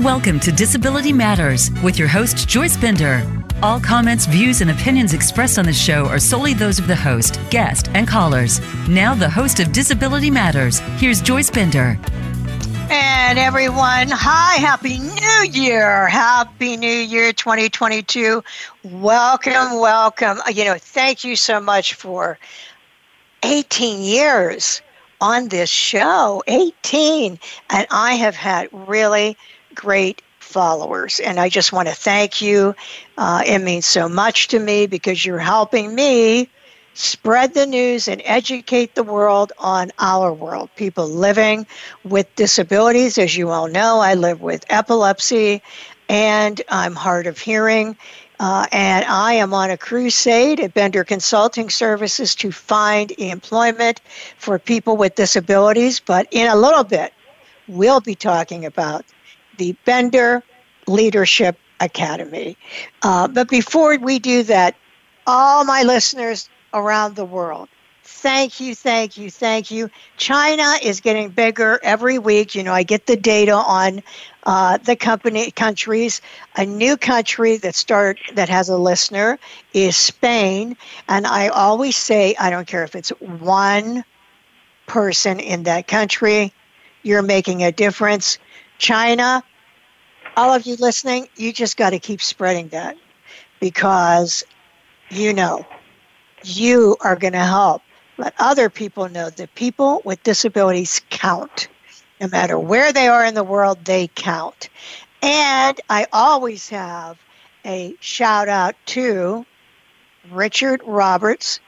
Welcome to Disability Matters with your host, Joyce Bender. All comments, views, and opinions expressed on the show are solely those of the host, guest, and callers. Now, the host of Disability Matters, here's Joyce Bender. And everyone, hi, Happy New Year. Happy New Year 2022. Welcome, welcome. Uh, you know, thank you so much for 18 years on this show. 18. And I have had really great followers. And I just want to thank you. Uh, it means so much to me because you're helping me spread the news and educate the world on our world. People living with disabilities, as you all know, I live with epilepsy and I'm hard of hearing. Uh, and I am on a crusade at Bender Consulting Services to find employment for people with disabilities. But in a little bit, we'll be talking about the Bender Leadership Academy. Uh, but before we do that, all my listeners around the world, thank you, thank you, thank you. China is getting bigger every week. You know, I get the data on uh, the company countries. A new country that start that has a listener is Spain, and I always say I don't care if it's one person in that country, you're making a difference. China, all of you listening, you just got to keep spreading that because you know you are going to help let other people know that people with disabilities count. No matter where they are in the world, they count. And I always have a shout out to Richard Roberts,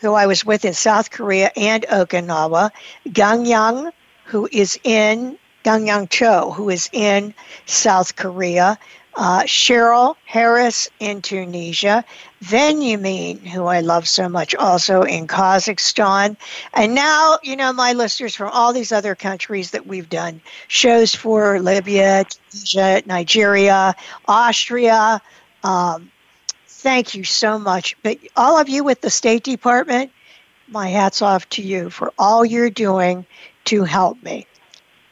who I was with in South Korea and Okinawa, Gang Yang, who is in Gangyang Cho, who is in South Korea, uh, Cheryl Harris in Tunisia, Venumin, who I love so much, also in Kazakhstan. And now, you know, my listeners from all these other countries that we've done shows for Libya, Tunisia, Nigeria, Austria. Um, thank you so much. But all of you with the State Department, my hat's off to you for all you're doing to help me.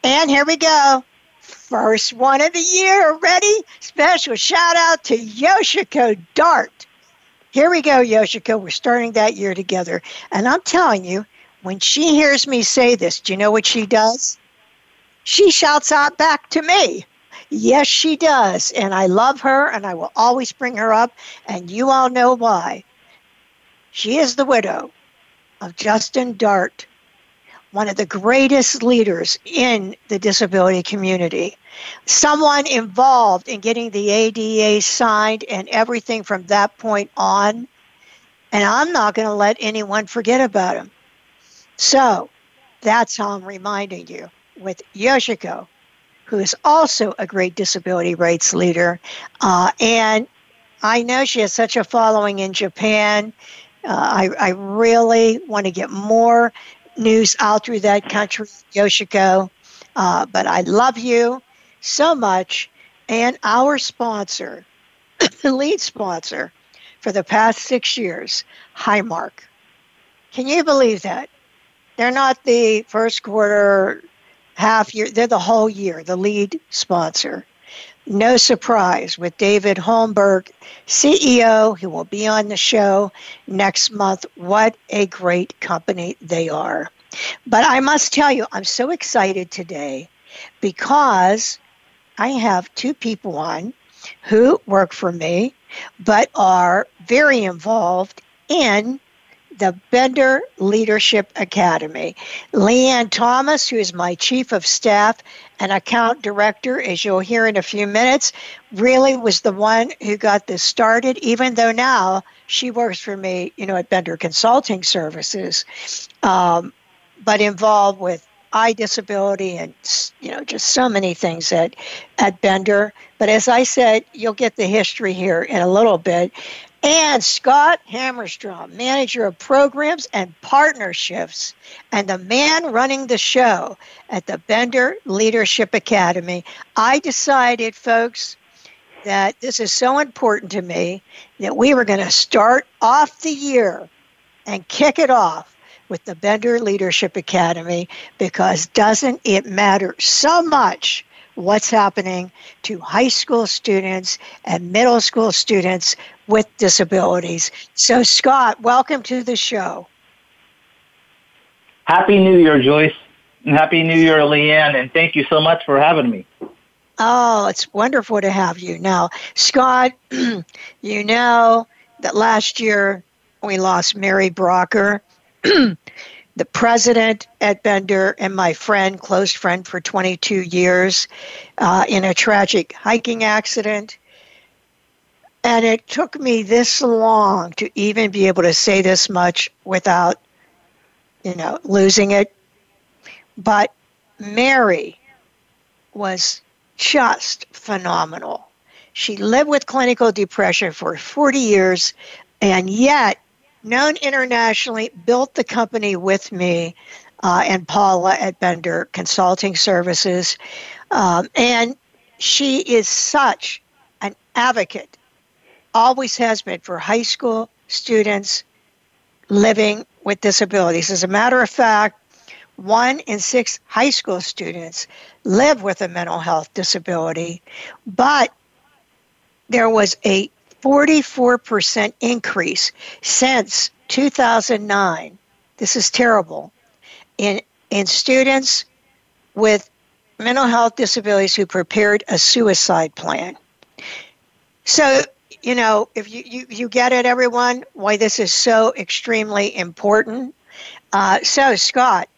And here we go. First one of the year. Ready? Special shout out to Yoshiko Dart. Here we go, Yoshiko. We're starting that year together. And I'm telling you, when she hears me say this, do you know what she does? She shouts out back to me. Yes, she does. And I love her and I will always bring her up. And you all know why. She is the widow of Justin Dart, one of the greatest leaders in the disability community, someone involved in getting the ADA signed and everything from that point on. And I'm not going to let anyone forget about him. So that's how I'm reminding you with Yoshiko, who is also a great disability rights leader. Uh, and I know she has such a following in Japan. Uh, I, I really want to get more news all through that country, Yoshiko. Uh, but I love you so much. And our sponsor, the lead sponsor for the past six years, Highmark. Can you believe that? They're not the first quarter, half year, they're the whole year, the lead sponsor. No surprise with David Holmberg, CEO, who will be on the show next month. What a great company they are. But I must tell you, I'm so excited today because I have two people on who work for me but are very involved in the Bender Leadership Academy. Leanne Thomas, who is my chief of staff and account director, as you'll hear in a few minutes, really was the one who got this started, even though now she works for me, you know, at Bender Consulting Services, um, but involved with eye disability and you know just so many things at at Bender. But as I said, you'll get the history here in a little bit. And Scott Hammerstrom, manager of programs and partnerships, and the man running the show at the Bender Leadership Academy. I decided, folks, that this is so important to me that we were going to start off the year and kick it off with the Bender Leadership Academy because doesn't it matter so much what's happening to high school students and middle school students with disabilities. So, Scott, welcome to the show. Happy New Year, Joyce. And Happy New Year, Leanne. And thank you so much for having me. Oh, it's wonderful to have you. Now, Scott, you know that last year we lost Mary Brougher, the president at Bender, and my friend, close friend for 22 years, uh, in a tragic hiking accident. And it took me this long to even be able to say this much without, you know, losing it. But Mary was just phenomenal. She lived with clinical depression for 40 years and yet, known internationally, built the company with me uh, and Paula at Bender Consulting Services. Um, and she is such an advocate, always has been for high school students living with disabilities. As a matter of fact, one in six high school students live with a mental health disability, but there was a 44% increase since 2009. This is terrible. In, in students with mental health disabilities who prepared a suicide plan. So, you know, if you, you, you get it, everyone, why this is so extremely important. Uh, so, Scott,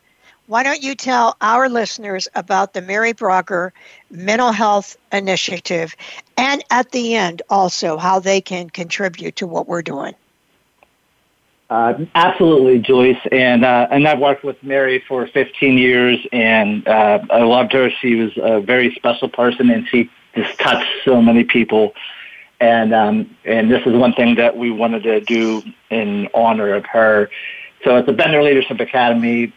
why don't you tell our listeners about the Mary Brougher Mental Health Initiative and at the end also how they can contribute to what we're doing? Uh, absolutely, Joyce, and uh, and I've worked with Mary for 15 years, and uh, I loved her. She was a very special person, and she just touched so many people. And um, and this is one thing that we wanted to do in honor of her. So at the Bender Leadership Academy,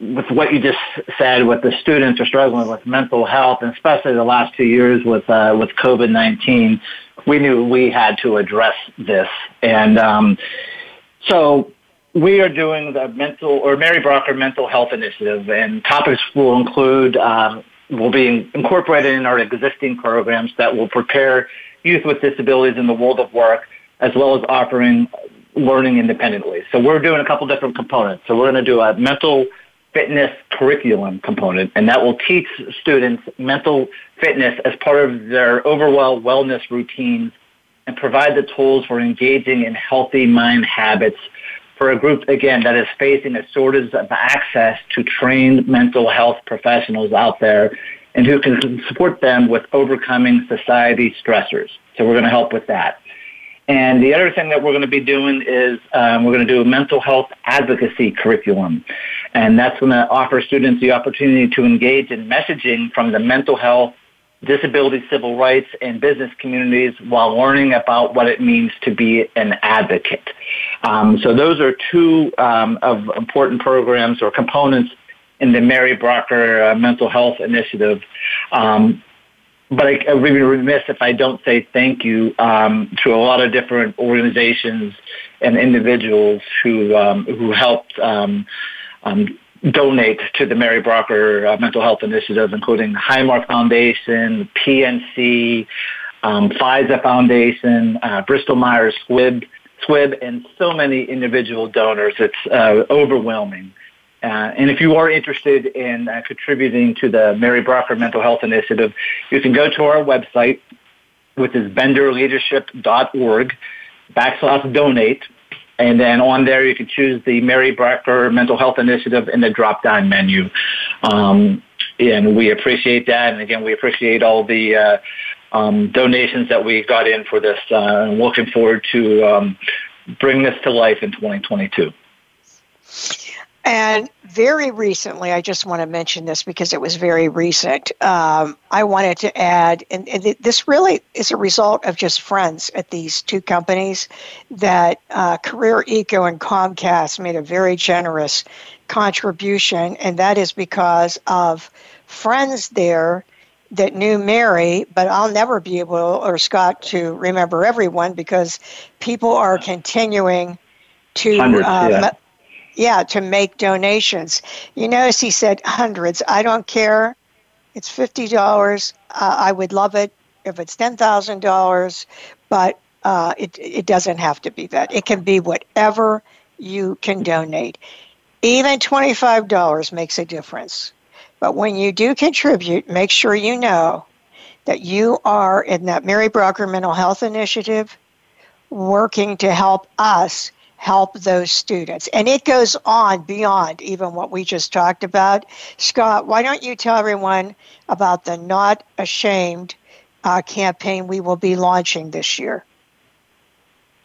with what you just said, what the students are struggling with mental health, and especially the last two years with uh, with COVID nineteen, we knew we had to address this, and um, so we are doing the mental or Mary Brougher Mental Health Initiative, and topics will include um, will be incorporated in our existing programs that will prepare youth with disabilities in the world of work, as well as offering learning independently. So we're doing a couple different components. So we're going to do a mental fitness curriculum component, and that will teach students mental fitness as part of their overall wellness routines and provide the tools for engaging in healthy mind habits for a group, again, that is facing a shortage of access to trained mental health professionals out there and who can support them with overcoming society stressors. So we're going to help with that. And the other thing that we're going to be doing is um, we're going to do a mental health advocacy curriculum. And that's going to offer students the opportunity to engage in messaging from the mental health, disability, civil rights, and business communities while learning about what it means to be an advocate. Um, so those are two um, of important programs or components in the Mary Brougher uh, Mental Health Initiative. Um, but I, I would be remiss if I don't say thank you um, to a lot of different organizations and individuals who um, who helped um, um, donate to the Mary Brougher uh, Mental Health Initiative, including the Highmark Foundation, PNC, um, FISA Foundation, uh, Bristol Myers Squibb, Squibb, and so many individual donors. It's uh, overwhelming. Uh, and if you are interested in uh, contributing to the Mary Brougher Mental Health Initiative, you can go to our website, which is benderleadership.org backslash donate. And then on there, you can choose the Mary Brougher Mental Health Initiative in the drop-down menu. Um, and we appreciate that. And again, we appreciate all the uh, um, donations that we got in for this. Uh, looking forward to um, bring this to life in 2022. And very recently, I just want to mention this because it was very recent. Um, I wanted to add, and, and, this really is a result of just friends at these two companies, that uh, CareerEco and Comcast made a very generous contribution, and that is because of friends there that knew Mary, but I'll never be able, or Scott, to remember everyone because people are continuing to. Hundreds, um, yeah yeah, to make donations. You notice he said hundreds. I don't care it's $50. Uh, I would love it if it's $10,000, but uh, it, it doesn't have to be that. It can be whatever you can donate. Even $25 makes a difference. But when you do contribute, make sure you know that you are in that Mary Brougher Mental Health Initiative working to help us help those students. And it goes on beyond even what we just talked about. Scott, why don't you tell everyone about the Not Ashamed uh, campaign we will be launching this year?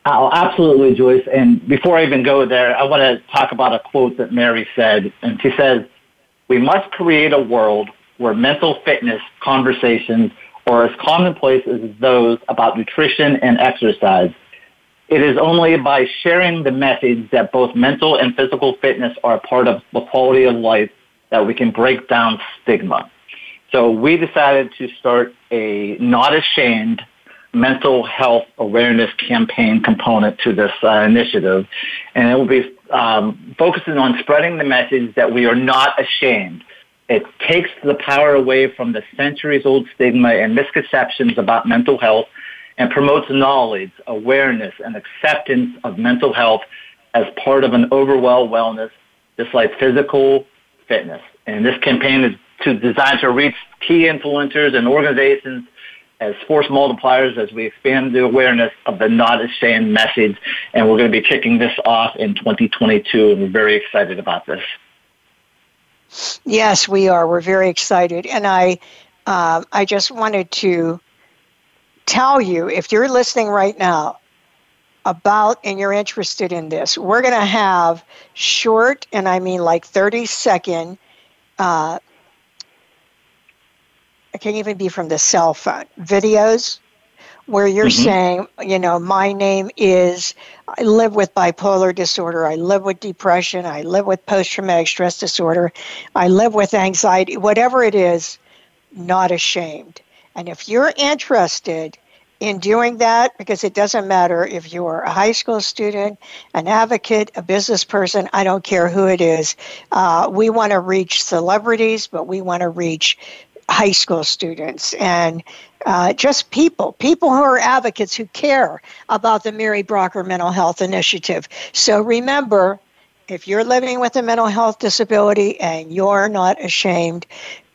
Oh, absolutely, Joyce. And before I even go there, I want to talk about a quote that Mary said. And she says, We must create a world where mental fitness conversations are as commonplace as those about nutrition and exercise. It is only by sharing the message that both mental and physical fitness are a part of the quality of life that we can break down stigma. So we decided to start a not ashamed mental health awareness campaign component to this uh, initiative. And it will be um, focusing on spreading the message that we are not ashamed. It takes the power away from the centuries old stigma and misconceptions about mental health and promotes knowledge, awareness, and acceptance of mental health as part of an overall wellness, just like physical fitness. And this campaign is to, designed to reach key influencers and organizations as force multipliers as we expand the awareness of the not ashamed message. And we're going to be kicking this off in 2022, and we're very excited about this. Yes, we are. We're very excited, and I, uh, I just wanted to tell you if you're listening right now about and you're interested in this, we're going to have short, and I mean like 30 second uh, it can even be from the cell phone videos where you're mm-hmm. saying, you know, my name is, I live with bipolar disorder, I live with depression, I live with post traumatic stress disorder, I live with anxiety, whatever it is, not ashamed. And if you're interested in doing that, because it doesn't matter if you're a high school student, an advocate, a business person, I don't care who it is, uh, we want to reach celebrities, but we want to reach high school students and uh, just people, people who are advocates who care about the Mary Brougher Mental Health Initiative. So remember, if you're living with a mental health disability and you're not ashamed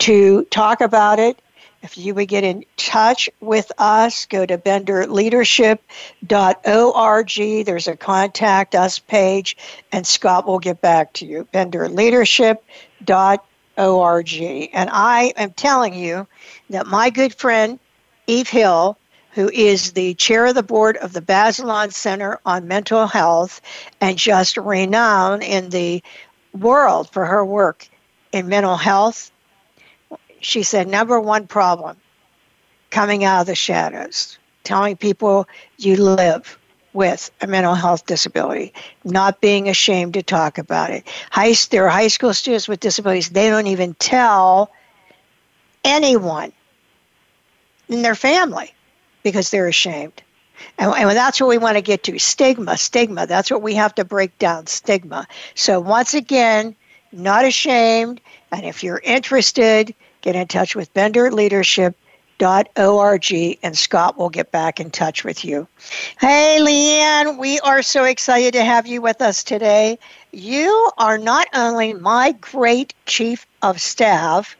to talk about it, if you would get in touch with us, go to benderleadership.org. There's a contact us page, and Scott will get back to you. benderleadership.org. And I am telling you that my good friend Eve Hill, who is the chair of the board of the Bazelon Center on Mental Health and just renowned in the world for her work in mental health, she said, number one problem coming out of the shadows, telling people you live with a mental health disability, not being ashamed to talk about it. High, there are high school students with disabilities, they don't even tell anyone in their family because they're ashamed. And, and that's what we want to get to stigma, stigma. That's what we have to break down stigma. So, once again, not ashamed. And if you're interested, get in touch with Bender Leadership and Scott will get back in touch with you. Hey, Leanne, we are so excited to have you with us today. You are not only my great chief of staff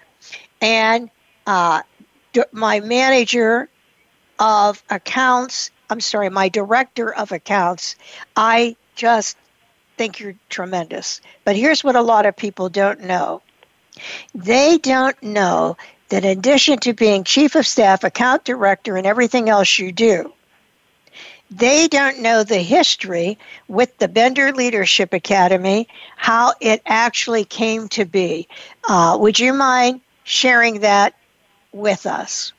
and uh, my manager of accounts, I'm sorry, my director of accounts. I just think you're tremendous. But here's what a lot of people don't know they don't know that in addition to being chief of staff, account director, and everything else you do, they don't know the history with the Bender Leadership Academy, how it actually came to be. Uh, would you mind sharing that with us?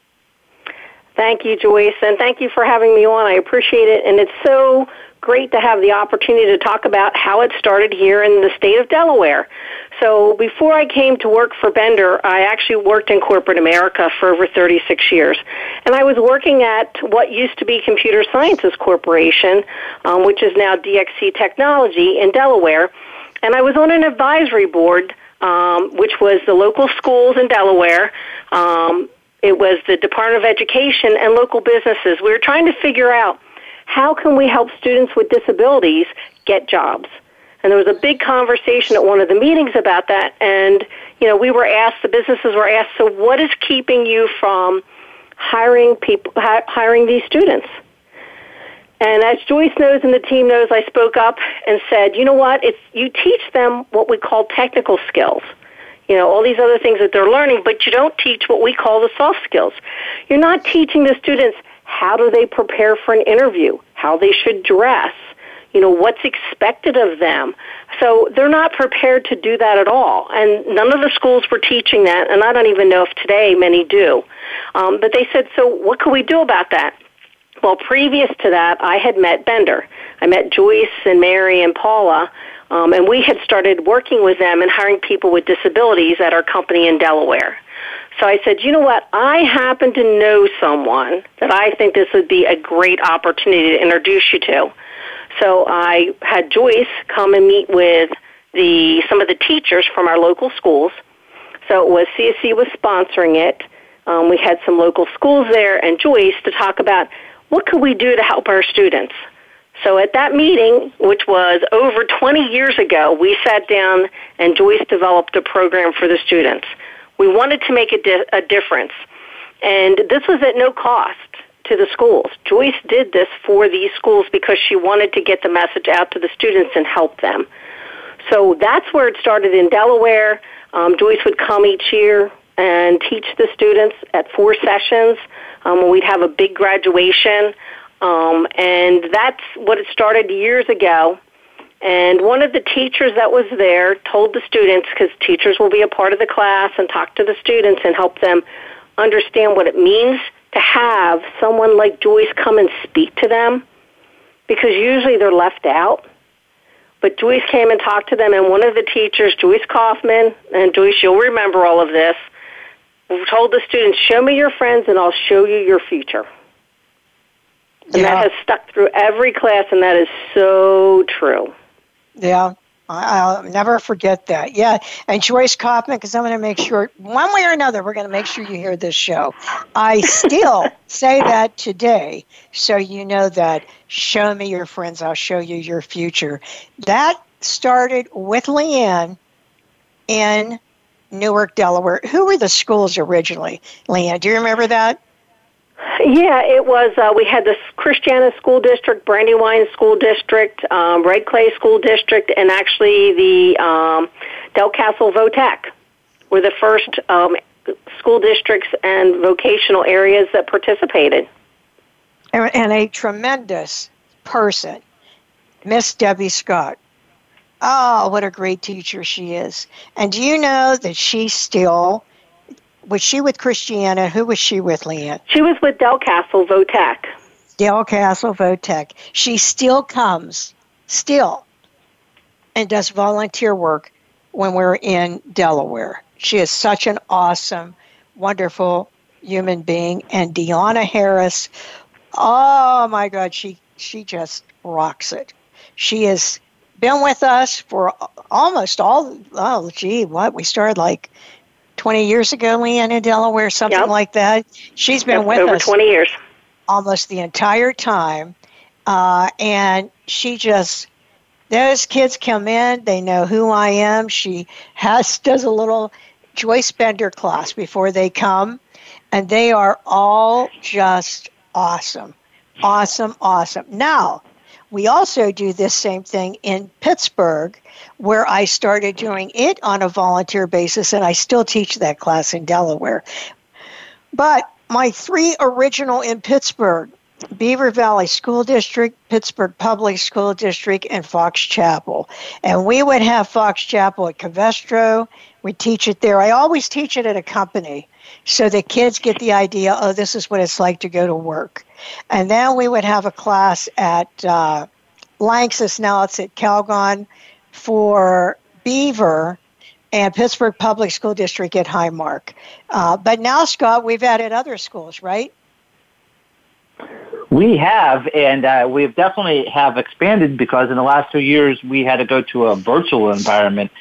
Thank you, Joyce, and thank you for having me on. I appreciate it, and it's so great to have the opportunity to talk about how it started here in the state of Delaware. So before I came to work for Bender, I actually worked in corporate America for over 36 years. And I was working at what used to be Computer Sciences Corporation, um, which is now DXC Technology in Delaware. And I was on an advisory board um, which was the local schools in Delaware. Um, it was the Department of Education and local businesses. We were trying to figure out how can we help students with disabilities get jobs. And there was a big conversation at one of the meetings about that. And, you know, we were asked, the businesses were asked, so what is keeping you from hiring people, hiring these students? And as Joyce knows and the team knows, I spoke up and said, you know what? It's you teach them what we call technical skills. You know, all these other things that they're learning, but you don't teach what we call the soft skills. You're not teaching the students how do they prepare for an interview, how they should dress, you know, what's expected of them. So they're not prepared to do that at all. And none of the schools were teaching that, and I don't even know if today many do. Um, but they said, so what can we do about that? Well, previous to that, I had met Bender. I met Joyce and Mary and Paula, um, and we had started working with them and hiring people with disabilities at our company in Delaware. So I said, you know what? I happen to know someone that I think this would be a great opportunity to introduce you to. So I had Joyce come and meet with the some of the teachers from our local schools. So it was CSC was sponsoring it. Um, we had some local schools there and Joyce to talk about what could we do to help our students? So at that meeting, which was over 20 years ago, we sat down and Joyce developed a program for the students. We wanted to make a, di- a difference. And this was at no cost to the schools. Joyce did this for these schools because she wanted to get the message out to the students and help them. So that's where it started in Delaware. Um, Joyce would come each year and teach the students at four sessions. Um, we'd have a big graduation, um, and that's what it started years ago. And one of the teachers that was there told the students, because teachers will be a part of the class and talk to the students and help them understand what it means to have someone like Joyce come and speak to them, because usually they're left out. But Joyce came and talked to them, and one of the teachers, Joyce Kaufman, and Joyce, you'll remember all of this, told the students, show me your friends and I'll show you your future. And yeah. that has stuck through every class, and that is so true. Yeah, I'll never forget that. Yeah, and Joyce Kaufman, because I'm going to make sure, one way or another, we're going to make sure you hear this show. I still say that today, so you know that show me your friends, I'll show you your future. That started with Leanne in Newark, Delaware. Who were the schools originally, Leanne? Do you remember that? Yeah, it was. Uh, we had the Christiana School District, Brandywine School District, um, Red Clay School District, and actually the um, Delcastle Votech were the first um, school districts and vocational areas that participated. And, and a tremendous person, Miss Debbie Scott. Oh, what a great teacher she is. And do you know that she still, was she with Christiana? Who was she with, Leanne? She was with Delcastle Votech. Delcastle Votech. She still comes, still, and does volunteer work when we're in Delaware. She is such an awesome, wonderful human being. And Deanna Harris, oh my God, she, she just rocks it. She has been with us for almost all, oh, gee, what? We started like 20 years ago, Leanne, in Delaware, something yep. like that. She's been yep, with over us 20 years. Almost the entire time. Uh, and she just, those kids come in, they know who I am. She has, does a little Joyce Bender class before they come. And they are all just awesome. Awesome, awesome. Now, we also do this same thing in Pittsburgh, where I started doing it on a volunteer basis, and I still teach that class in Delaware. But my three original in Pittsburgh Beaver Valley School District, Pittsburgh Public School District, and Fox Chapel. And we would have Fox Chapel at Covestro. We teach it there. I always teach it at a company so the kids get the idea oh, this is what it's like to go to work. And then we would have a class at uh, Lanxess, now it's at Calgon, for Beaver and Pittsburgh Public School District at Highmark. Uh, but now, Scott, we've added other schools, right? We have, and uh, we've definitely have expanded because in the last two years we had to go to a virtual environment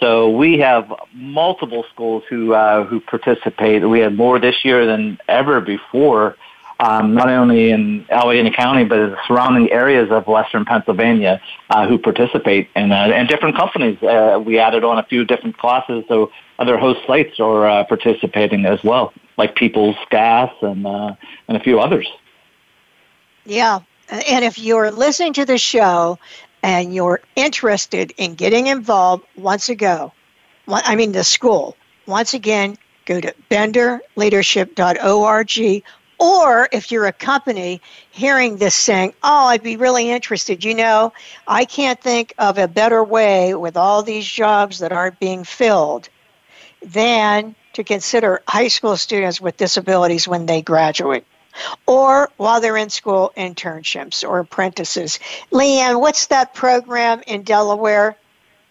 So we have multiple schools who uh, who participate. We had more this year than ever before, um, not only in Allegheny County but in the surrounding areas of Western Pennsylvania uh, who participate, and uh, and different companies. Uh, we added on a few different classes, so other host sites are uh, participating as well, like People's Gas and uh, and a few others. Yeah, and if you're listening to the show and you're interested in getting involved, once ago, I mean the school, once again, go to benderleadership.org. Or if you're a company hearing this saying, oh, I'd be really interested, you know, I can't think of a better way with all these jobs that aren't being filled than to consider high school students with disabilities when they graduate or while they're in school, internships or apprentices. Leanne, what's that program in Delaware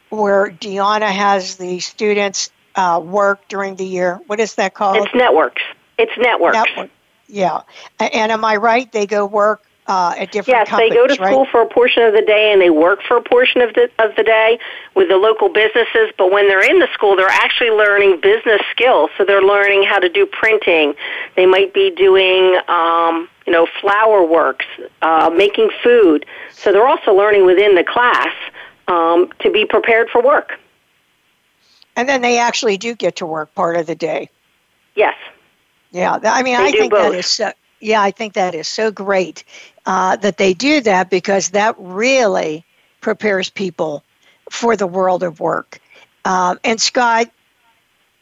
where Deanna has the students uh, work during the year? What is that called? It's networks. It's networks. Network. Yeah. And am I right? They go work uh, at different yes, they go to right? school for a portion of the day and they work for a portion of the of the day with the local businesses. But when they're in the school, they're actually learning business skills. So they're learning how to do printing. They might be doing, um, you know, flower works, uh, making food. So they're also learning within the class um, to be prepared for work. And then they actually do get to work part of the day. Yes. Yeah, I mean, they I think both. that is so, yeah, I think that is so great uh, that they do that because that really prepares people for the world of work. Um, and Scott,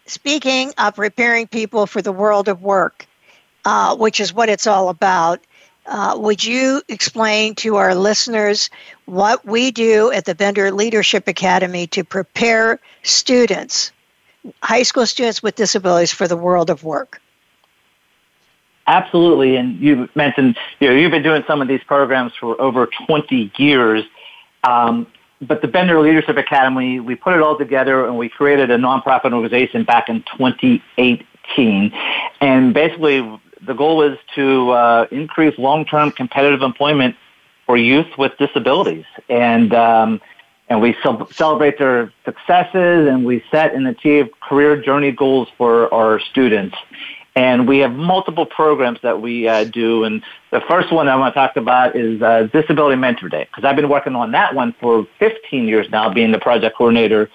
speaking of preparing people for the world of work, uh, which is what it's all about, uh, would you explain to our listeners what we do at the Bender Leadership Academy to prepare students, high school students with disabilities, for the world of work? Absolutely, and you mentioned you know you've been doing some of these programs for over 20 years. Um, but the Bender Leadership Academy, we put it all together and we created a nonprofit organization back in 2018. And basically, the goal is to uh, increase long-term competitive employment for youth with disabilities. And um, and we celebrate their successes and we set and achieve career journey goals for our students. And we have multiple programs that we uh, do. And the first one I want to talk about is uh, Disability Mentor Day, because I've been working on that one for 15 years now, being the project coordinator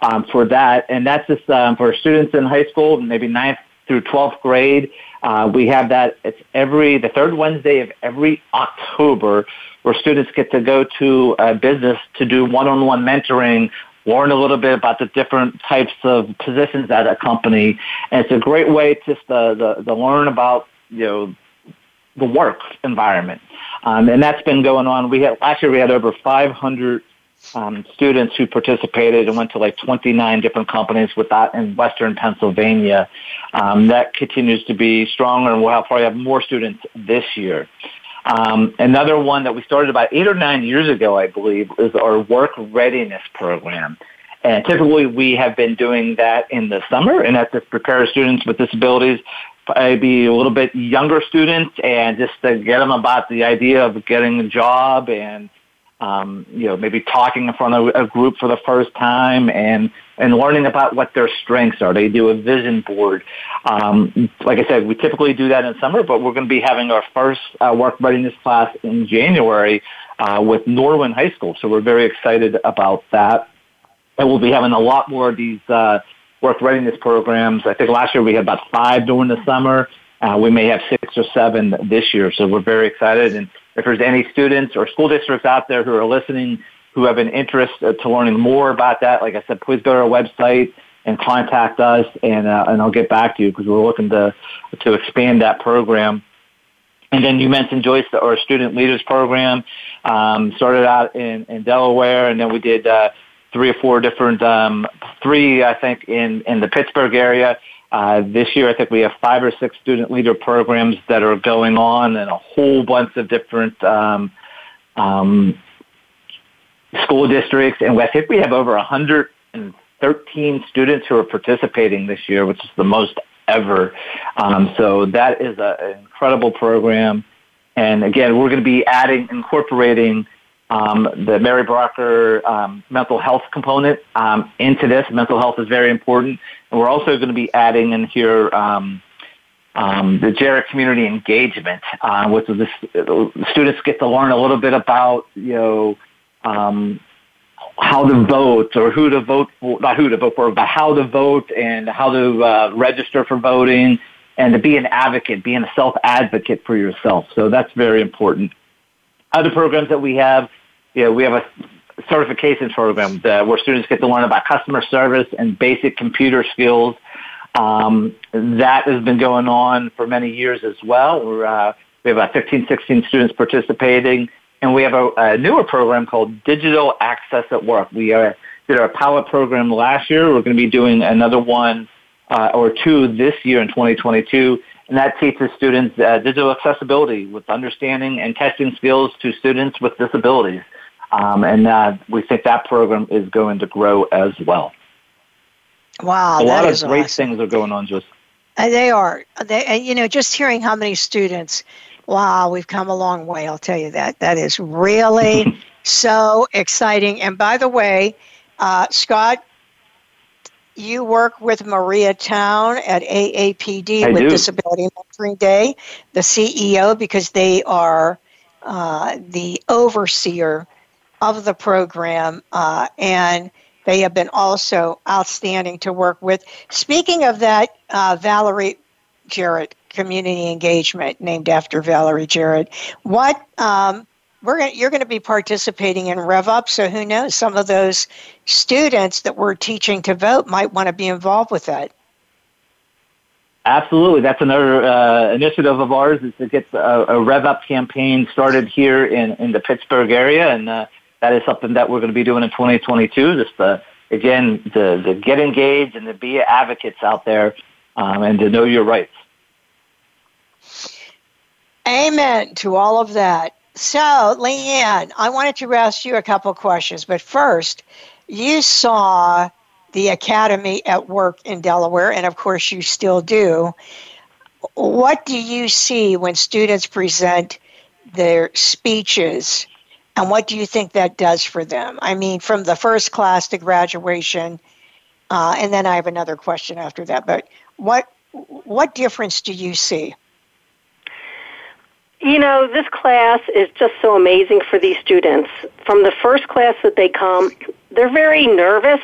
um, for that. And that's just um, for students in high school, maybe ninth through 12th grade. Uh, we have that. It's every the third Wednesday of every October, where students get to go to a business to do one-on-one mentoring learn a little bit about the different types of positions at a company. And it's a great way just to, to, to learn about, you know, the work environment. Um, and that's been going on. We had, last year we had over 500 um, students who participated and went to like 29 different companies with that in Western Pennsylvania. Um, that continues to be stronger and we'll have, probably have more students this year. Um, another one that we started about eight or nine years ago, I believe, is our work readiness program. And typically we have been doing that in the summer, and that's to prepare students with disabilities, maybe a little bit younger students, and just to get them about the idea of getting a job and um, you know, maybe talking in front of a group for the first time and, and learning about what their strengths are. They do a vision board. Um, like I said, we typically do that in summer, but we're going to be having our first uh, work readiness class in January uh, with Norwin High School. So we're very excited about that. And we'll be having a lot more of these uh, work readiness programs. I think last year we had about five during the summer. Uh, we may have six or seven this year, so we're very excited. And if there's any students or school districts out there who are listening who have an interest uh, to learning more about that, like I said, please go to our website and contact us, and uh, and I'll get back to you because we're looking to to expand that program. And then you mentioned Joyce, our student leaders program, um, started out in, in Delaware, and then we did uh, three or four different, um, three I think in in the Pittsburgh area. Uh, this year, I think we have five or six student leader programs that are going on in a whole bunch of different um, um, school districts. And I think we have over 113 students who are participating this year, which is the most ever. Um, so that is a, an incredible program. And again, we're going to be adding, incorporating um, the Mary Brougher um, mental health component um, into this. Mental health is very important, and we're also going to be adding in here um, um, the Jarrett community engagement, uh, which is the students get to learn a little bit about you know um, how to vote or who to vote for, not who to vote for, but how to vote and how to uh, register for voting and to be an advocate, being a self advocate for yourself. So that's very important. Other programs that we have, you know, we have a certification program where students get to learn about customer service and basic computer skills. Um, that has been going on for many years as well. We're, uh, we have about 15, 16 students participating, and we have a, a newer program called Digital Access at Work. We uh, did our pilot program last year. We're going to be doing another one uh, or two this year in 2022, and that teaches students uh, digital accessibility with understanding and testing skills to students with disabilities. Um, and uh, we think that program is going to grow as well. Wow, a lot of great awesome. things are going on. Just uh, they are. They, and, you know, just hearing how many students. Wow, we've come a long way. I'll tell you that. That is really so exciting. And by the way, uh, Scott, you work with Maria Town at AAPD I with do. Disability Mentoring Day, the CEO, because they are uh, the overseer of the program, uh, and they have been also outstanding to work with. Speaking of that, uh, Valerie Jarrett Community Engagement, named after Valerie Jarrett, what um, we're gonna, you're going to be participating in Rev Up, so who knows? Some of those students that we're teaching to vote might want to be involved with that. Absolutely. That's another uh, initiative of ours is to get a, a Rev Up campaign started here in, in the Pittsburgh area. And uh, that is something that we're going to be doing in 2022. Just to, again, to, to get engaged and to be advocates out there um, and to know your rights. Amen to all of that. So, Leanne, I wanted to ask you a couple questions, but first, you saw the Academy at work in Delaware, and of course, you still do. What do you see when students present their speeches, and what do you think that does for them? I mean, from the first class to graduation, uh, and then I have another question after that. But what what difference do you see? You know, this class is just so amazing for these students. From the first class that they come, they're very nervous.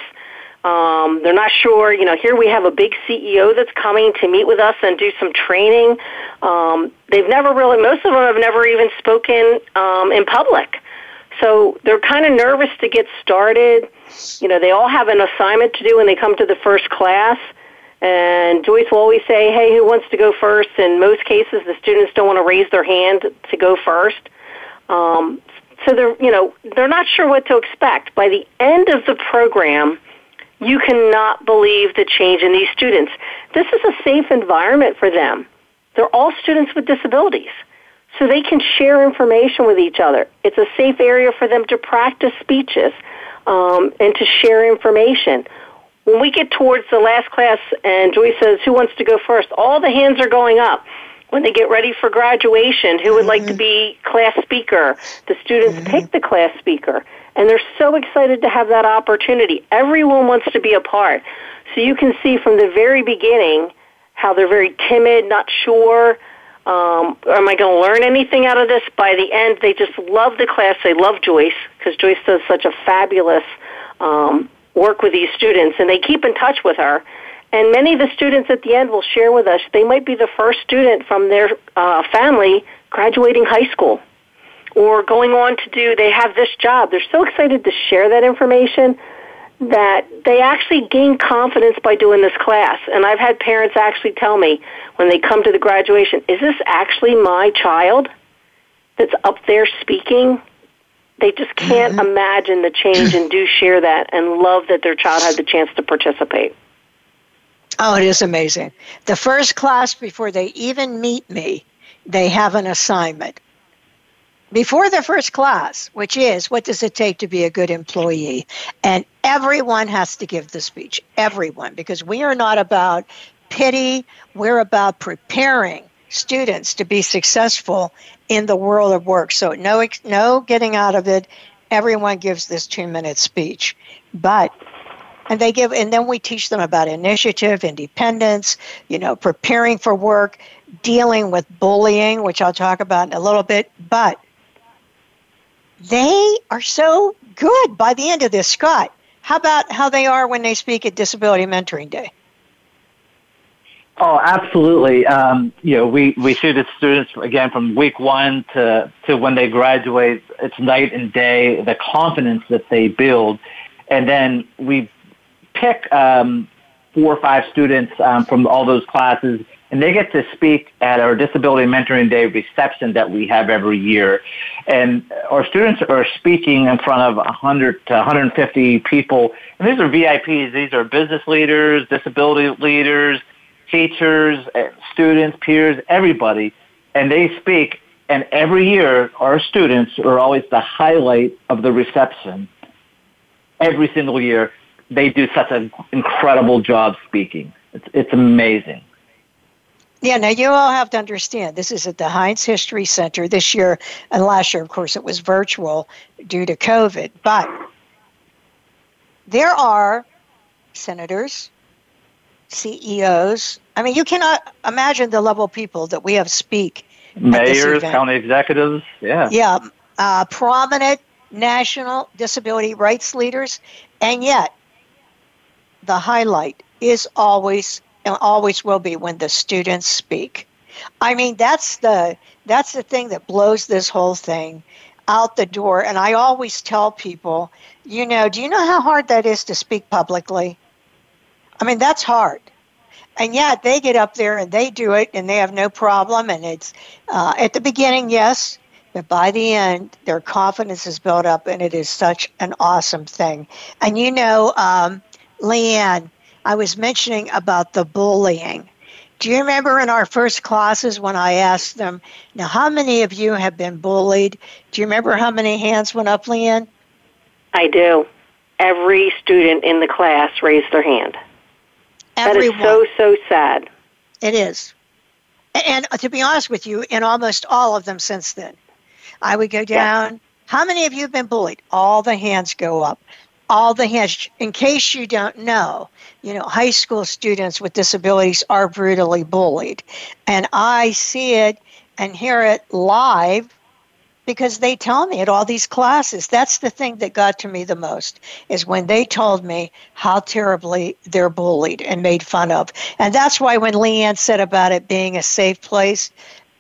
Um, they're not sure. You know, here we have a big CEO that's coming to meet with us and do some training. Um, they've never really, most of them have never even spoken um, in public. So they're kind of nervous to get started. You know, they all have an assignment to do when they come to the first class. And Joyce will always say, hey, who wants to go first? In most cases, the students don't want to raise their hand to go first. Um, so they're, you know, they're not sure what to expect. By the end of the program, you cannot believe the change in these students. This is a safe environment for them. They're all students with disabilities. So they can share information with each other. It's a safe area for them to practice speeches um, and to share information when we get towards the last class and Joyce says, Who wants to go first? All the hands are going up. When they get ready for graduation, who would like to be class speaker? The students pick the class speaker. And they're so excited to have that opportunity. Everyone wants to be a part. So you can see from the very beginning how they're very timid, not sure. Um, am I going to learn anything out of this? By the end, they just love the class. They love Joyce because Joyce does such a fabulous um, work with these students, and they keep in touch with her. And many of the students at the end will share with us they might be the first student from their uh, family graduating high school or going on to do, they have this job. They're so excited to share that information that they actually gain confidence by doing this class. And I've had parents actually tell me when they come to the graduation, is this actually my child that's up there speaking? They just can't mm-hmm. imagine the change and do share that and love that their child had the chance to participate. Oh, it is amazing. The first class, before they even meet me, they have an assignment. Before the first class, which is what does it take to be a good employee? And everyone has to give the speech. Everyone, because we are not about pity, we're about preparing students to be successful in the world of work. So no, no getting out of it everyone gives this two minute speech. But and they give and then we teach them about initiative independence you know preparing for work dealing with bullying which i'll talk about in a little bit but they are so good by the end of this scott how about how they are when they speak at disability mentoring day Oh, absolutely. Um, you know, we, we see the students again from week one to, to when they graduate. It's night and day, the confidence that they build. And then we pick um, four or five students um, from all those classes, and they get to speak at our Disability Mentoring Day reception that we have every year. And our students are speaking in front of 100 to 150 people. And these are VIPs. These are business leaders, disability leaders, teachers, eh, students, peers, everybody, and they speak. And every year, our students are always the highlight of the reception. Every single year, they do such an incredible job speaking. It's, it's amazing. Yeah, now you all have to understand this is at the Heinz History Center this year, and last year, of course, it was virtual due to COVID. But there are senators, CEOs. I mean, you cannot imagine the level of people that we have speak. Mayors, county executives, yeah. Yeah, uh, prominent national disability rights leaders, and yet the highlight is always and always will be when the students speak. I mean, that's the that's the thing that blows this whole thing out the door. And I always tell people, you know, do you know how hard that is to speak publicly? I mean, that's hard. And yet they get up there and they do it and they have no problem. And it's uh, at the beginning, yes, but by the end, their confidence is built up and it is such an awesome thing. And you know, um, Leanne, I was mentioning about the bullying. Do you remember in our first classes when I asked them, now, how many of you have been bullied? Do you remember how many hands went up, Leanne? I do. Every student in the class raised their hand. Everyone. That is so, so sad. It is. And uh, to be honest with you, in almost all of them since then, I would go down. How many of you have been bullied? All the hands go up. All the hands. In case you don't know, you know, high school students with disabilities are brutally bullied. And I see it and hear it live because they tell me at all these classes. That's the thing that got to me the most is when they told me how terribly they're bullied and made fun of. And that's why when Leanne said about it being a safe place,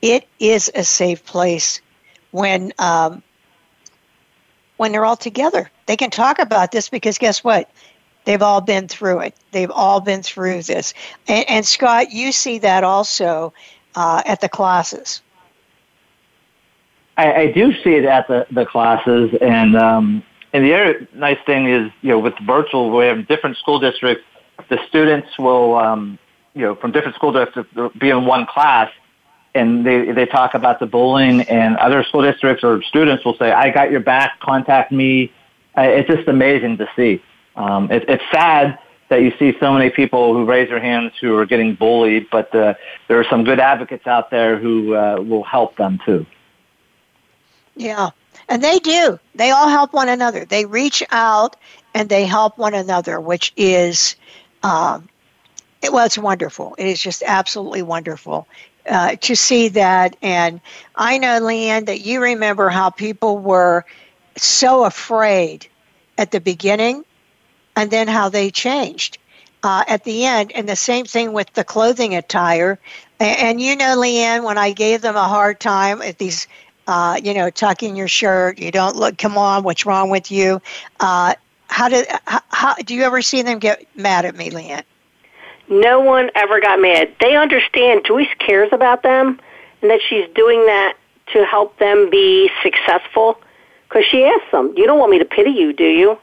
it is a safe place when um, when they're all together. They can talk about this because guess what? They've all been through it. They've all been through this. And, and Scott, you see that also uh, at the classes. I, I do see it at the, the classes, and um, and the other nice thing is, you know, with virtual, we have different school districts. The students will, um, you know, from different school districts be in one class, and they they talk about the bullying, and other school districts or students will say, "I got your back. Contact me." Uh, it's just amazing to see. Um, it, it's sad that you see so many people who raise their hands who are getting bullied, but uh, there are some good advocates out there who uh, will help them too. Yeah, and they do. They all help one another. They reach out and they help one another, which is, um, it, well, it's wonderful. It is just absolutely wonderful uh, to see that. And I know, Leanne, that you remember how people were so afraid at the beginning and then how they changed. Uh, at the end, and the same thing with the clothing attire. And, and you know, Leanne, when I gave them a hard time at these uh, you know, tucking your shirt. You don't look. Come on, what's wrong with you? Uh, how did? How, how do you ever see them get mad at me, Leanne? No one ever got mad. They understand Joyce cares about them, and that she's doing that to help them be successful. Because she asked them, "You don't want me to pity you, do you?"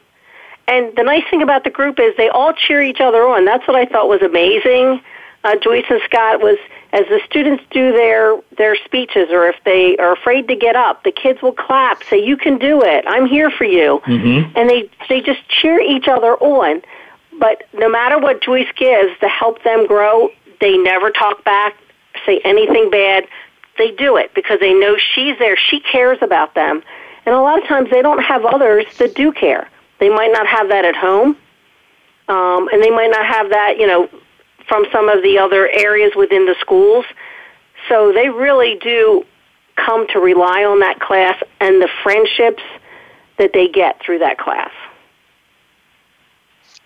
And the nice thing about the group is they all cheer each other on. That's what I thought was amazing. Uh, Joyce and Scott was as the students do their their speeches or if they are afraid to get up the kids will clap say you can do it i'm here for you mm-hmm. and they they just cheer each other on but no matter what joyce gives to help them grow they never talk back say anything bad they do it because they know she's there she cares about them And a lot of times they don't have others that do care. They might not have that at home, um, and they might not have that, you know, from some of the other areas within the schools. So they really do come to rely on that class and the friendships that they get through that class.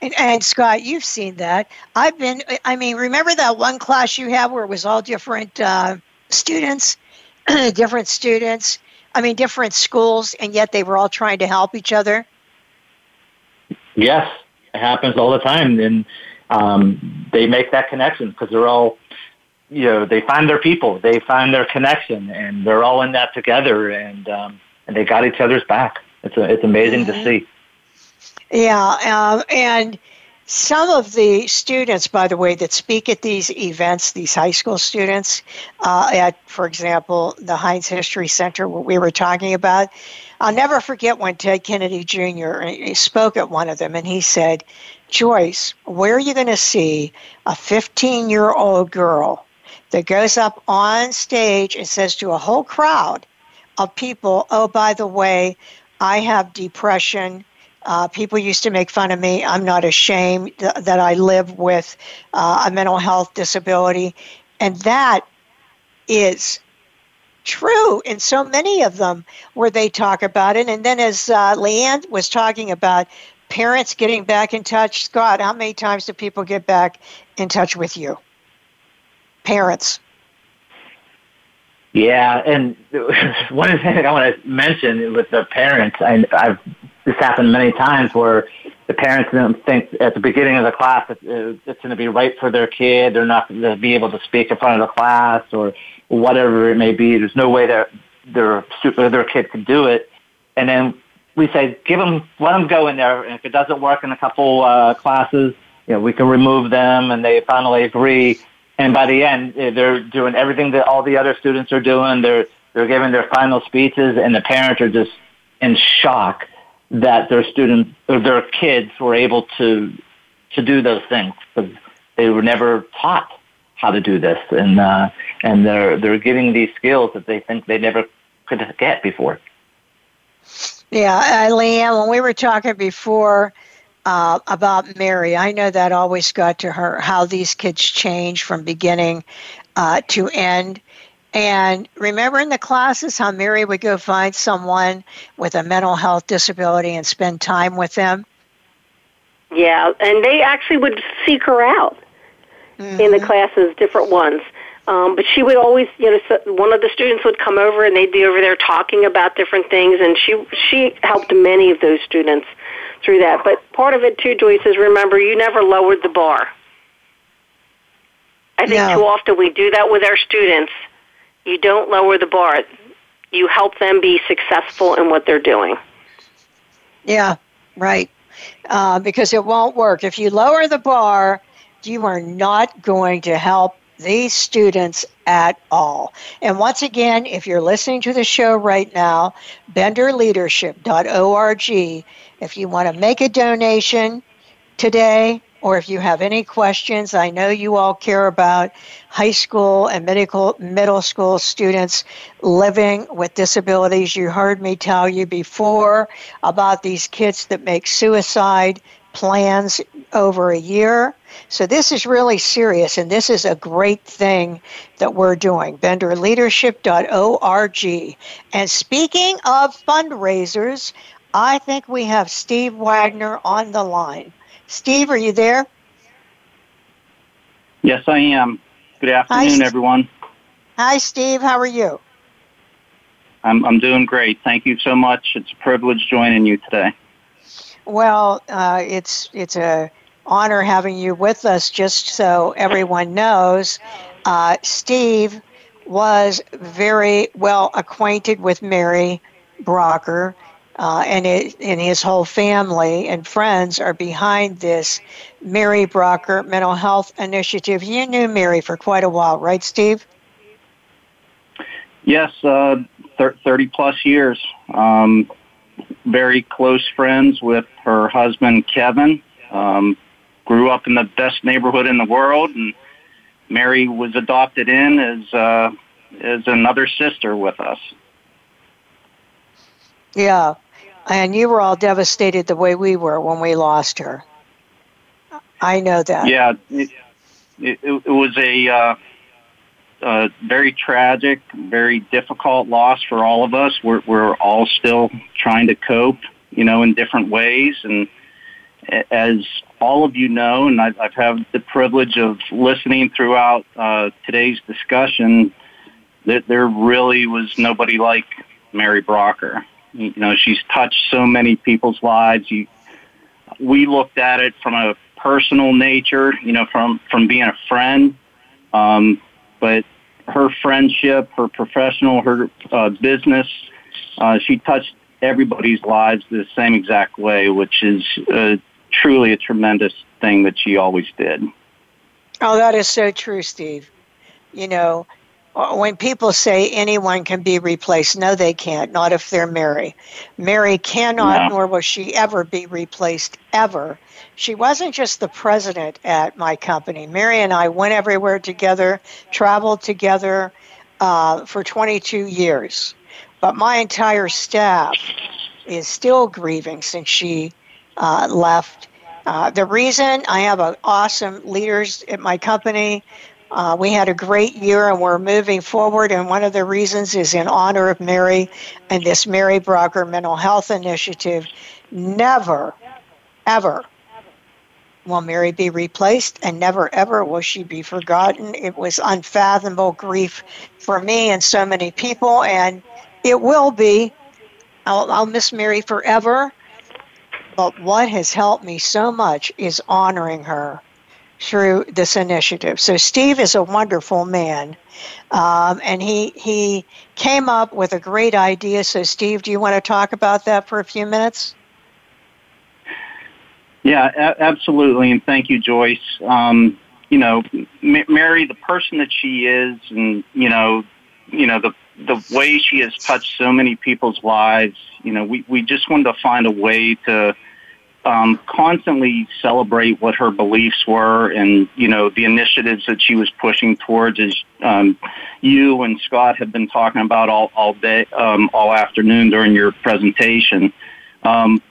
And, and, Scott, you've seen that. I've been, I mean, remember that one class you had where it was all different uh, students, different students, I mean, different schools, and yet they were all trying to help each other? Yes, it happens all the time. And um, they make that connection because they're all, you know, they find their people, they find their connection, and they're all in that together, and um, and they got each other's back. It's a, it's amazing mm-hmm. to see. Yeah, um, and some of the students, by the way, that speak at these events, these high school students, uh, at, for example, the Heinz History Center, what we were talking about, I'll never forget when Ted Kennedy Jr. spoke at one of them, and he said, Joyce, where are you going to see a 15 year old girl that goes up on stage and says to a whole crowd of people, oh, by the way, I have depression. Uh, people used to make fun of me. I'm not ashamed th- that I live with uh, a mental health disability. And that is true in so many of them where they talk about it. And then, as uh, Leanne was talking about parents getting back in touch, Scott, how many times do people get back in touch with you? Parents. Yeah, and one of the things I want to mention with the parents, I, I've this happened many times where the parents don't think at the beginning of the class that it's going to be right for their kid. They're not going to be able to speak in front of the class or whatever it may be. There's no way that their their kid can do it. And then we say, give them, let them go in there. And if it doesn't work in a couple uh, classes, you know, we can remove them. And they finally agree. And by the end, eh, they're doing everything that all the other students are doing. They're they're giving their final speeches, and the parents are just in shock that their students or their kids were able to to do those things because they were never taught how to do this, and uh, and they're they're getting these skills that they think they never could get before. Yeah, uh, Leanne, when we were talking before uh, about Mary. I know that always got to her how these kids change from beginning uh, to end. And remember in the classes how Mary would go find someone with a mental health disability and spend time with them? Yeah, and they actually would seek her out mm-hmm. in the mm-hmm. classes, different ones. Um, but she would always, you know, one of the students would come over and they'd be over there talking about different things, and she she helped many of those students through that. But part of it too, Joyce, is remember you never lowered the bar. I think no. too often we do that with our students. You don't lower the bar. You help them be successful in what they're doing. Yeah, right. Uh, because it won't work. If you lower the bar, you are not going to help these students at all. And once again, if you're listening to the show right now, benderleadership.org, if you want to make a donation today, or if you have any questions, I know you all care about high school and medical middle school students living with disabilities. You heard me tell you before about these kids that make suicide plans over a year. So this is really serious, and this is a great thing that we're doing. BenderLeadership.org. And speaking of fundraisers, I think we have Steve Wagner on the line. Steve, are you there? Yes, I am. Good afternoon, Hi, everyone. Hi, Steve. How are you? I'm, I'm doing great. Thank you so much. It's a privilege joining you today. Well, uh, it's it's a honor having you with us. Just so everyone knows, uh, Steve was very well acquainted with Mary Brougher uh, and, it, and his whole family and friends are behind this Mary Brougher Mental Health Initiative. You knew Mary for quite a while, right, Steve? Yes, uh, thir- 30 plus years. Um, very close friends with her husband, Kevin. Um, grew up in the best neighborhood in the world, and Mary was adopted in as, uh, as another sister with us. Yeah, and you were all devastated the way we were when we lost her. I know that. Yeah, it, it, it was a, uh, very tragic, very difficult loss for all of us. We're, we're all still trying to cope, you know, in different ways. And as all of you know, and I've, I've had the privilege of listening throughout uh, today's discussion, that there really was nobody like Mary Brougher. You know, she's touched so many people's lives. You, we looked at it from a personal nature, you know, from from being a friend. Um, but her friendship, her professional, her uh, business, uh, she touched everybody's lives the same exact way, which is uh, truly a tremendous thing that she always did. Oh, that is so true, Steve. You know, when people say anyone can be replaced, no, they can't. Not if they're Mary. Mary cannot, no. nor will she ever be replaced, ever. She wasn't just the president at my company. Mary and I went everywhere together, traveled together uh, for 22 years. But my entire staff is still grieving since she uh, left. Uh, the reason I have a, awesome leaders at my company uh, we had a great year and we're moving forward, and one of the reasons is in honor of Mary and this Mary Brougher Mental Health Initiative. Never, ever will Mary be replaced, and never, ever will she be forgotten. It was unfathomable grief for me and so many people, and it will be. I'll, I'll miss Mary forever. But what has helped me so much is honoring her through this initiative. So Steve is a wonderful man, um, and he he came up with a great idea. So Steve, do you want to talk about that for a few minutes? Yeah, a- absolutely, and thank you, Joyce. Um, you know, M- Mary, the person that she is, and you know, you know the the way she has touched so many people's lives. You know, we we just wanted to find a way to um, constantly celebrate what her beliefs were and you know the initiatives that she was pushing towards as um, you and Scott have been talking about all all day um, all afternoon during your presentation. Um,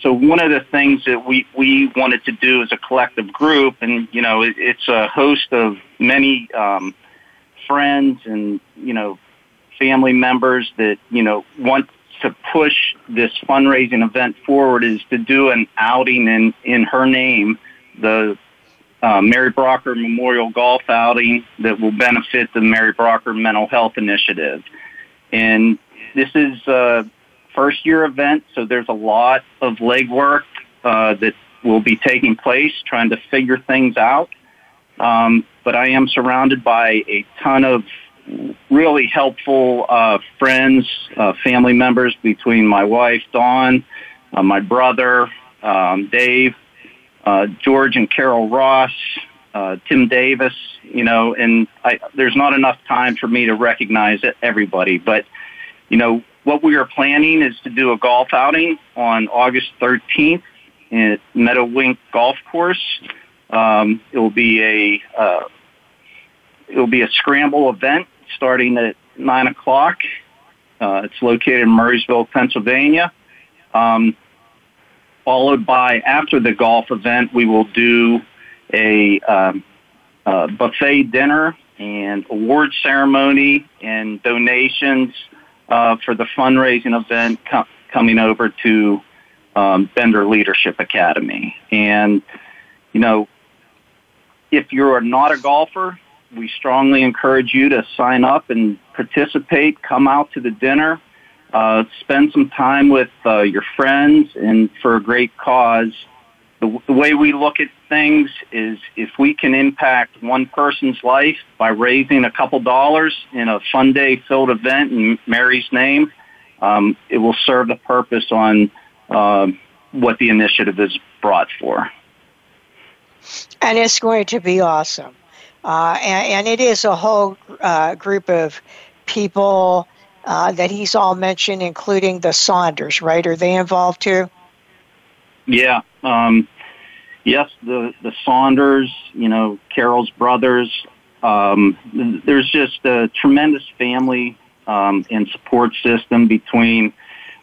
so one of the things that we we wanted to do as a collective group, and you know it, it's a host of many um, friends and you know family members that you know want to push this fundraising event forward is to do an outing in, in her name, the uh, Mary Brougher Memorial Golf Outing that will benefit the Mary Brougher Mental Health Initiative. And this is a first year event, so there's a lot of legwork uh, that will be taking place trying to figure things out. Um, but I am surrounded by a ton of really helpful uh, friends, uh, family members between my wife, Dawn, uh, my brother, um, Dave, uh, George and Carol Ross, uh, Tim Davis, you know, and I, there's not enough time for me to recognize everybody. But, you know, what we are planning is to do a golf outing on August 13th at Meadowink Golf Course. Um, it will be a uh, it will be a scramble event starting at 9 o'clock. Uh, it's located in Murrysville, Pennsylvania. Um, followed by, after the golf event, we will do a, um, buffet dinner and award ceremony and donations uh, for the fundraising event com- coming over to um, Bender Leadership Academy. And, you know, if you're not a golfer, we strongly encourage you to sign up and participate. Come out to the dinner. Uh, spend some time with uh, your friends and for a great cause. The, the way we look at things is if we can impact one person's life by raising a couple dollars in a fun day filled event in Mary's name, um, it will serve the purpose on uh, what the initiative is brought for. And it's going to be awesome. Uh, and, and, it is a whole uh, group of people uh, that he's all mentioned, including the Saunders, right? Are they involved too? Yeah. Um, yes, the, the Saunders, you know, Carol's brothers. Um, there's just a tremendous family um, and support system between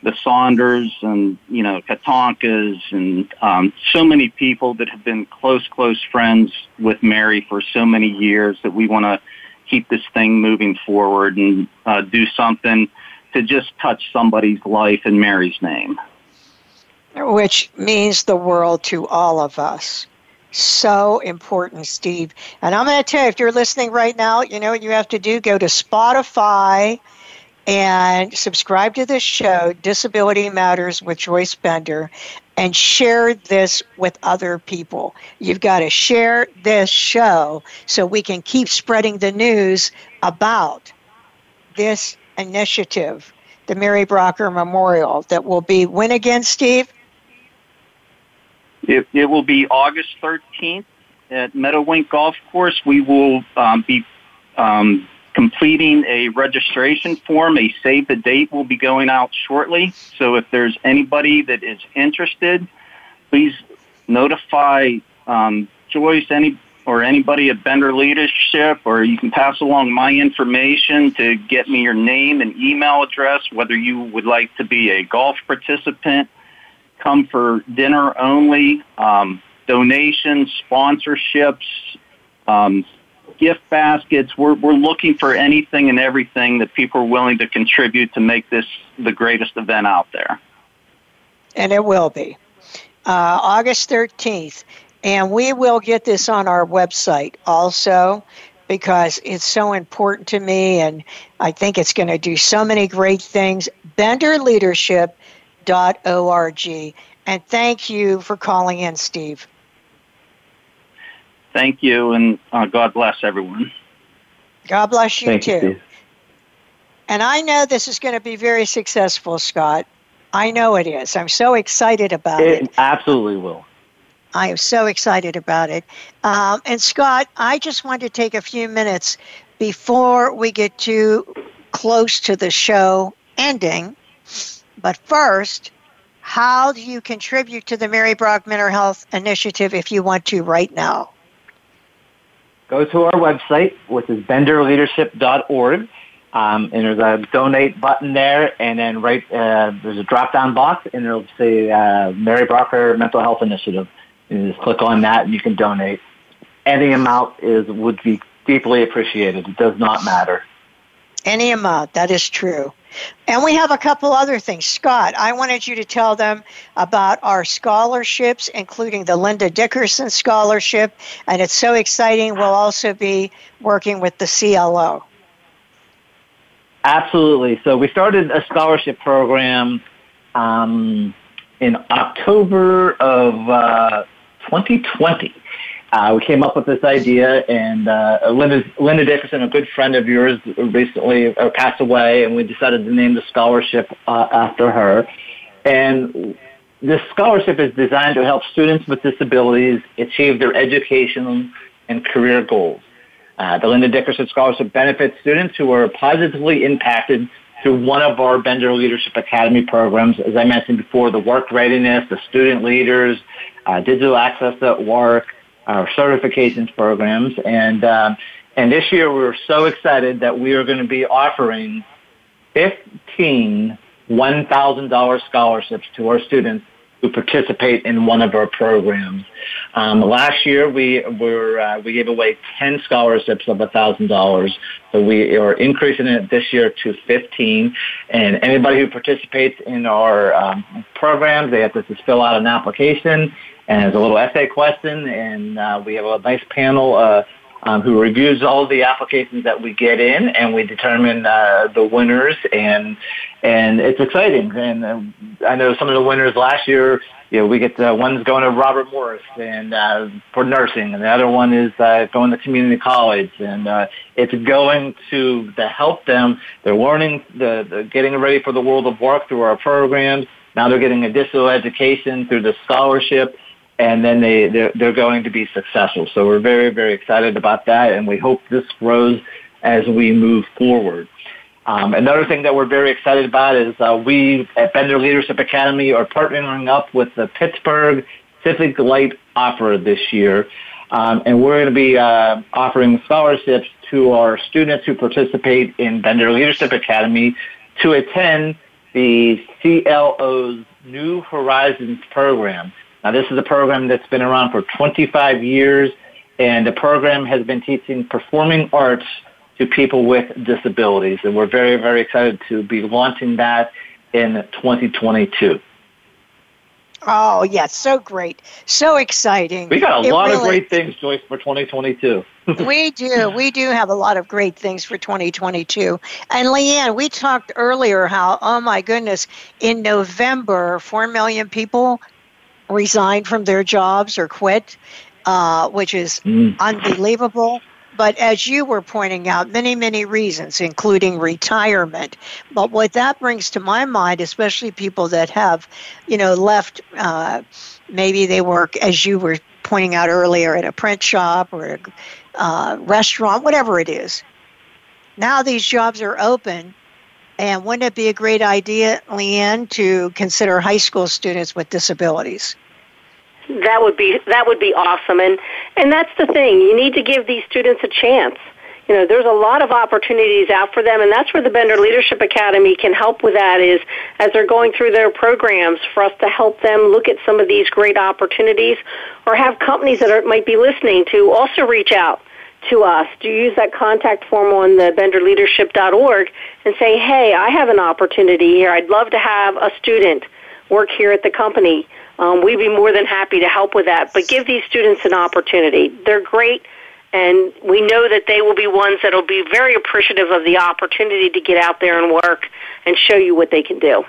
the Saunders and you know Katonkas and um, so many people that have been close, close friends with Mary for so many years that we want to keep this thing moving forward and uh, do something to just touch somebody's life in Mary's name. Which means the world to all of us. So important, Steve. And I'm going to tell you, if you're listening right now, you know what you have to do? Go to Spotify and subscribe to this show, Disability Matters with Joyce Bender, and share this with other people. You've got to share this show so we can keep spreading the news about this initiative, the Mary Brougher Memorial, that will be when again, Steve? It, it will be August 13th at Meadowink Golf Course. We will um, be um, completing a registration form. A save the date will be going out shortly. So if there's anybody that is interested, please notify um, Joyce any or anybody at Bender Leadership, or you can pass along my information to get me your name and email address, whether you would like to be a golf participant, come for dinner only, um, donations, sponsorships, um, gift baskets. We're, we're looking for anything and everything that people are willing to contribute to make this the greatest event out there. And it will be. Uh, August 13th. And we will get this on our website also because it's so important to me and I think it's going to do so many great things. BenderLeadership.org. And thank you for calling in, Steve. Thank you, and uh, God bless everyone. God bless you Thank too. You, and I know this is going to be very successful, Scott. I know it is. I'm so excited about it. It absolutely will. I am so excited about it. Um, and Scott, I just want to take a few minutes before we get too close to the show ending. But first, how do you contribute to the Mary Brougher Mental Health Initiative if you want to right now? Go to our website, which is benderleadership.org. Um, and there's a donate button there, and then right uh, there's a drop-down box, and it'll say uh, Mary Brougher Mental Health Initiative. And you just click on that, and you can donate. Any amount is would be deeply appreciated. It does not matter. Any amount, that is true. And we have a couple other things. Scott, I wanted you to tell them about our scholarships, including the Linda Dickerson Scholarship. And it's so exciting. We'll also be working with the CLO. Absolutely. So we started a scholarship program um, in October of uh, 2020. Uh, we came up with this idea, and uh, Linda, Linda Dickerson, a good friend of yours, recently uh, passed away, and we decided to name the scholarship uh, after her. And this scholarship is designed to help students with disabilities achieve their educational and career goals. Uh, the Linda Dickerson Scholarship benefits students who are positively impacted through one of our Bender Leadership Academy programs. As I mentioned before, the work readiness, the student leaders, uh, digital access at work, our certifications programs, and um, and this year we are so excited that we are going to be offering 15 $1,000 scholarships to our students who participate in one of our programs. Um, last year, we were uh, we gave away ten scholarships of thousand dollars. So we are increasing it this year to fifteen. And anybody who participates in our um, programs, they have to fill out an application and there's a little essay question. And uh, we have a nice panel. Uh, um, who reviews all the applications that we get in, and we determine uh, the winners, and and it's exciting. And uh, I know some of the winners last year. You know, we get uh, one's going to Robert Morris and uh, for nursing, and the other one is uh, going to community college, and uh, it's going to to help them. They're learning, the, the getting ready for the world of work through our programs. Now they're getting additional education through the scholarship and then they they're, they're going to be successful. So we're very very excited about that, and we hope this grows as we move forward. Um, another thing that we're very excited about is uh, we at Bender Leadership Academy are partnering up with the Pittsburgh Civic Light Opera this year, um, and we're going to be uh, offering scholarships to our students who participate in Bender Leadership Academy to attend the CLO's New Horizons program. Now, this is a program that's been around for 25 years, and the program has been teaching performing arts to people with disabilities. And we're very, very excited to be launching that in 2022. Oh, yes, so great. So exciting. We got a it lot really, of great things, Joyce, for 2022. we do. We do have a lot of great things for 2022. And Leanne, we talked earlier how, oh my goodness, in November, 4 million people resigned from their jobs or quit, uh, which is mm. unbelievable. But as you were pointing out, many, many reasons, including retirement. But what that brings to my mind, especially people that have, you know, left, uh, maybe they work, as you were pointing out earlier, at a print shop or a uh, restaurant, whatever it is. Now these jobs are open. And wouldn't it be a great idea, Leanne, to consider high school students with disabilities? That would be that would be awesome, and and that's the thing. You need to give these students a chance. You know, there's a lot of opportunities out for them, and that's where the Bender Leadership Academy can help with that. Is as they're going through their programs, for us to help them look at some of these great opportunities, or have companies that are, might be listening to also reach out to us. Do use that contact form on the benderleadership.org and say, "Hey, I have an opportunity here. I'd love to have a student work here at the company." Um, we'd be more than happy to help with that. But give these students an opportunity. They're great, and we know that they will be ones that will be very appreciative of the opportunity to get out there and work and show you what they can do.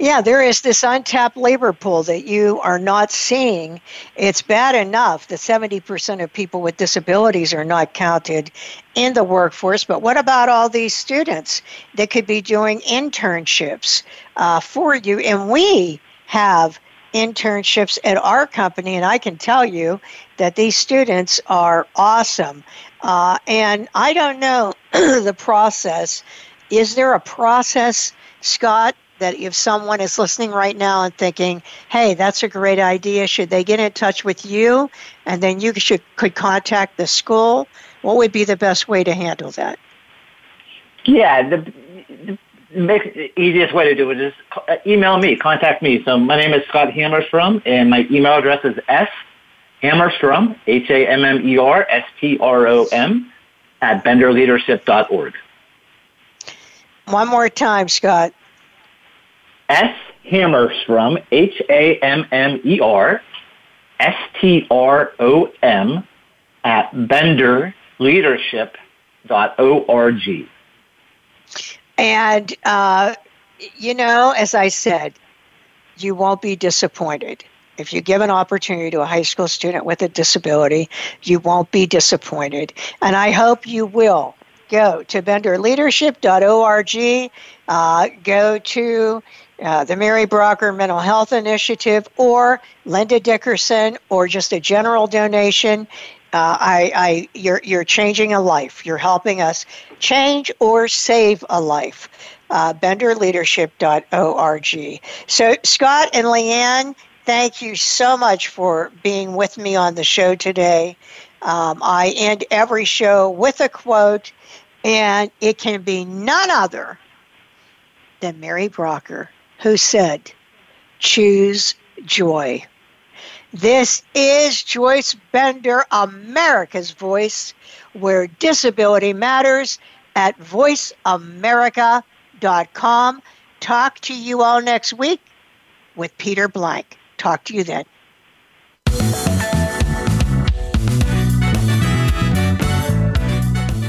Yeah, there is this untapped labor pool that you are not seeing. It's bad enough that 70% of people with disabilities are not counted in the workforce, but what about all these students that could be doing internships uh, for you? And we have internships at our company, and I can tell you that these students are awesome. Uh, and I don't know the process. Is there a process, Scott, that if someone is listening right now and thinking, "Hey, that's a great idea," should they get in touch with you, and then you should could contact the school? What would be the best way to handle that? Yeah, the, the the easiest way to do it is uh, email me, contact me. So my name is Scott Hammerstrom, and my email address is s hammerstrom, H-A-M-M-E-R-S-T-R-O-M, at benderleadership.org. One more time, Scott. S Hammerstrom, H-A-M-M-E-R, S-T-R-O-M, at benderleadership.org. And, uh, you know, as I said, you won't be disappointed. If you give an opportunity to a high school student with a disability, you won't be disappointed. And I hope you will. Go to benderleadership.org, uh, go to uh, the Mary Brougher Mental Health Initiative or Linda Dickerson or just a general donation uh, I, I, you're, you're changing a life. You're helping us change or save a life. Uh, benderleadership.org. So, Scott and Leanne, thank you so much for being with me on the show today. Um, I end every show with a quote, and it can be none other than Mary Brougher, who said, Choose joy. This is Joyce Bender, America's Voice, where disability matters at voiceamerica.com. Talk to you all next week with Peter Blanck. Talk to you then.